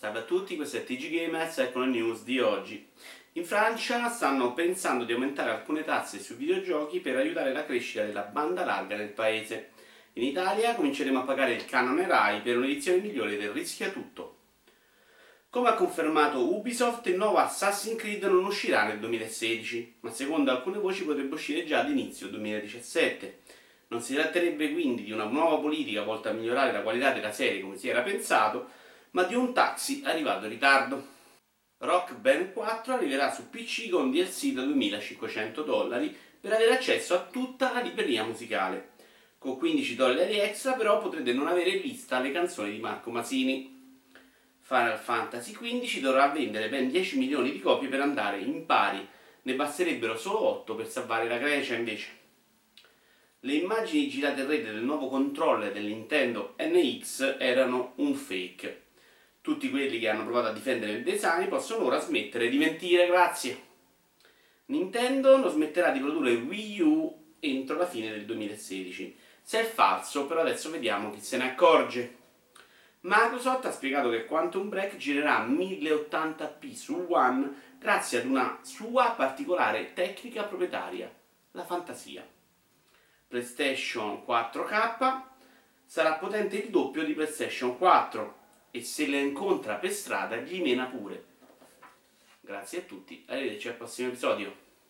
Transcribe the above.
Salve a tutti, questo è TG Gamers, ecco le news di oggi. In Francia stanno pensando di aumentare alcune tasse sui videogiochi per aiutare la crescita della banda larga nel paese. In Italia cominceremo a pagare il canone RAI per un'edizione migliore del Rischia Tutto. Come ha confermato Ubisoft, il nuovo Assassin's Creed non uscirà nel 2016, ma secondo alcune voci potrebbe uscire già ad inizio 2017. Non si tratterebbe quindi di una nuova politica volta a migliorare la qualità della serie come si era pensato, ma di un taxi arrivato in ritardo. Rock Band 4 arriverà su PC con DLC da 2500 dollari per avere accesso a tutta la libreria musicale. Con 15 dollari extra però potrete non avere vista le canzoni di Marco Masini. Final Fantasy XV dovrà vendere ben 10 milioni di copie per andare in pari, ne basterebbero solo 8 per salvare la Grecia invece. Le immagini girate in rete del nuovo controller del Nintendo NX erano un fake. Tutti quelli che hanno provato a difendere design possono ora smettere di mentire, grazie. Nintendo non smetterà di produrre Wii U entro la fine del 2016. Se è falso, però adesso vediamo chi se ne accorge. Microsoft ha spiegato che Quantum Break girerà 1080p su One grazie ad una sua particolare tecnica proprietaria, la fantasia. PlayStation 4K sarà potente il doppio di PlayStation 4 e se la incontra per strada gli mena pure. Grazie a tutti, arrivederci al prossimo episodio.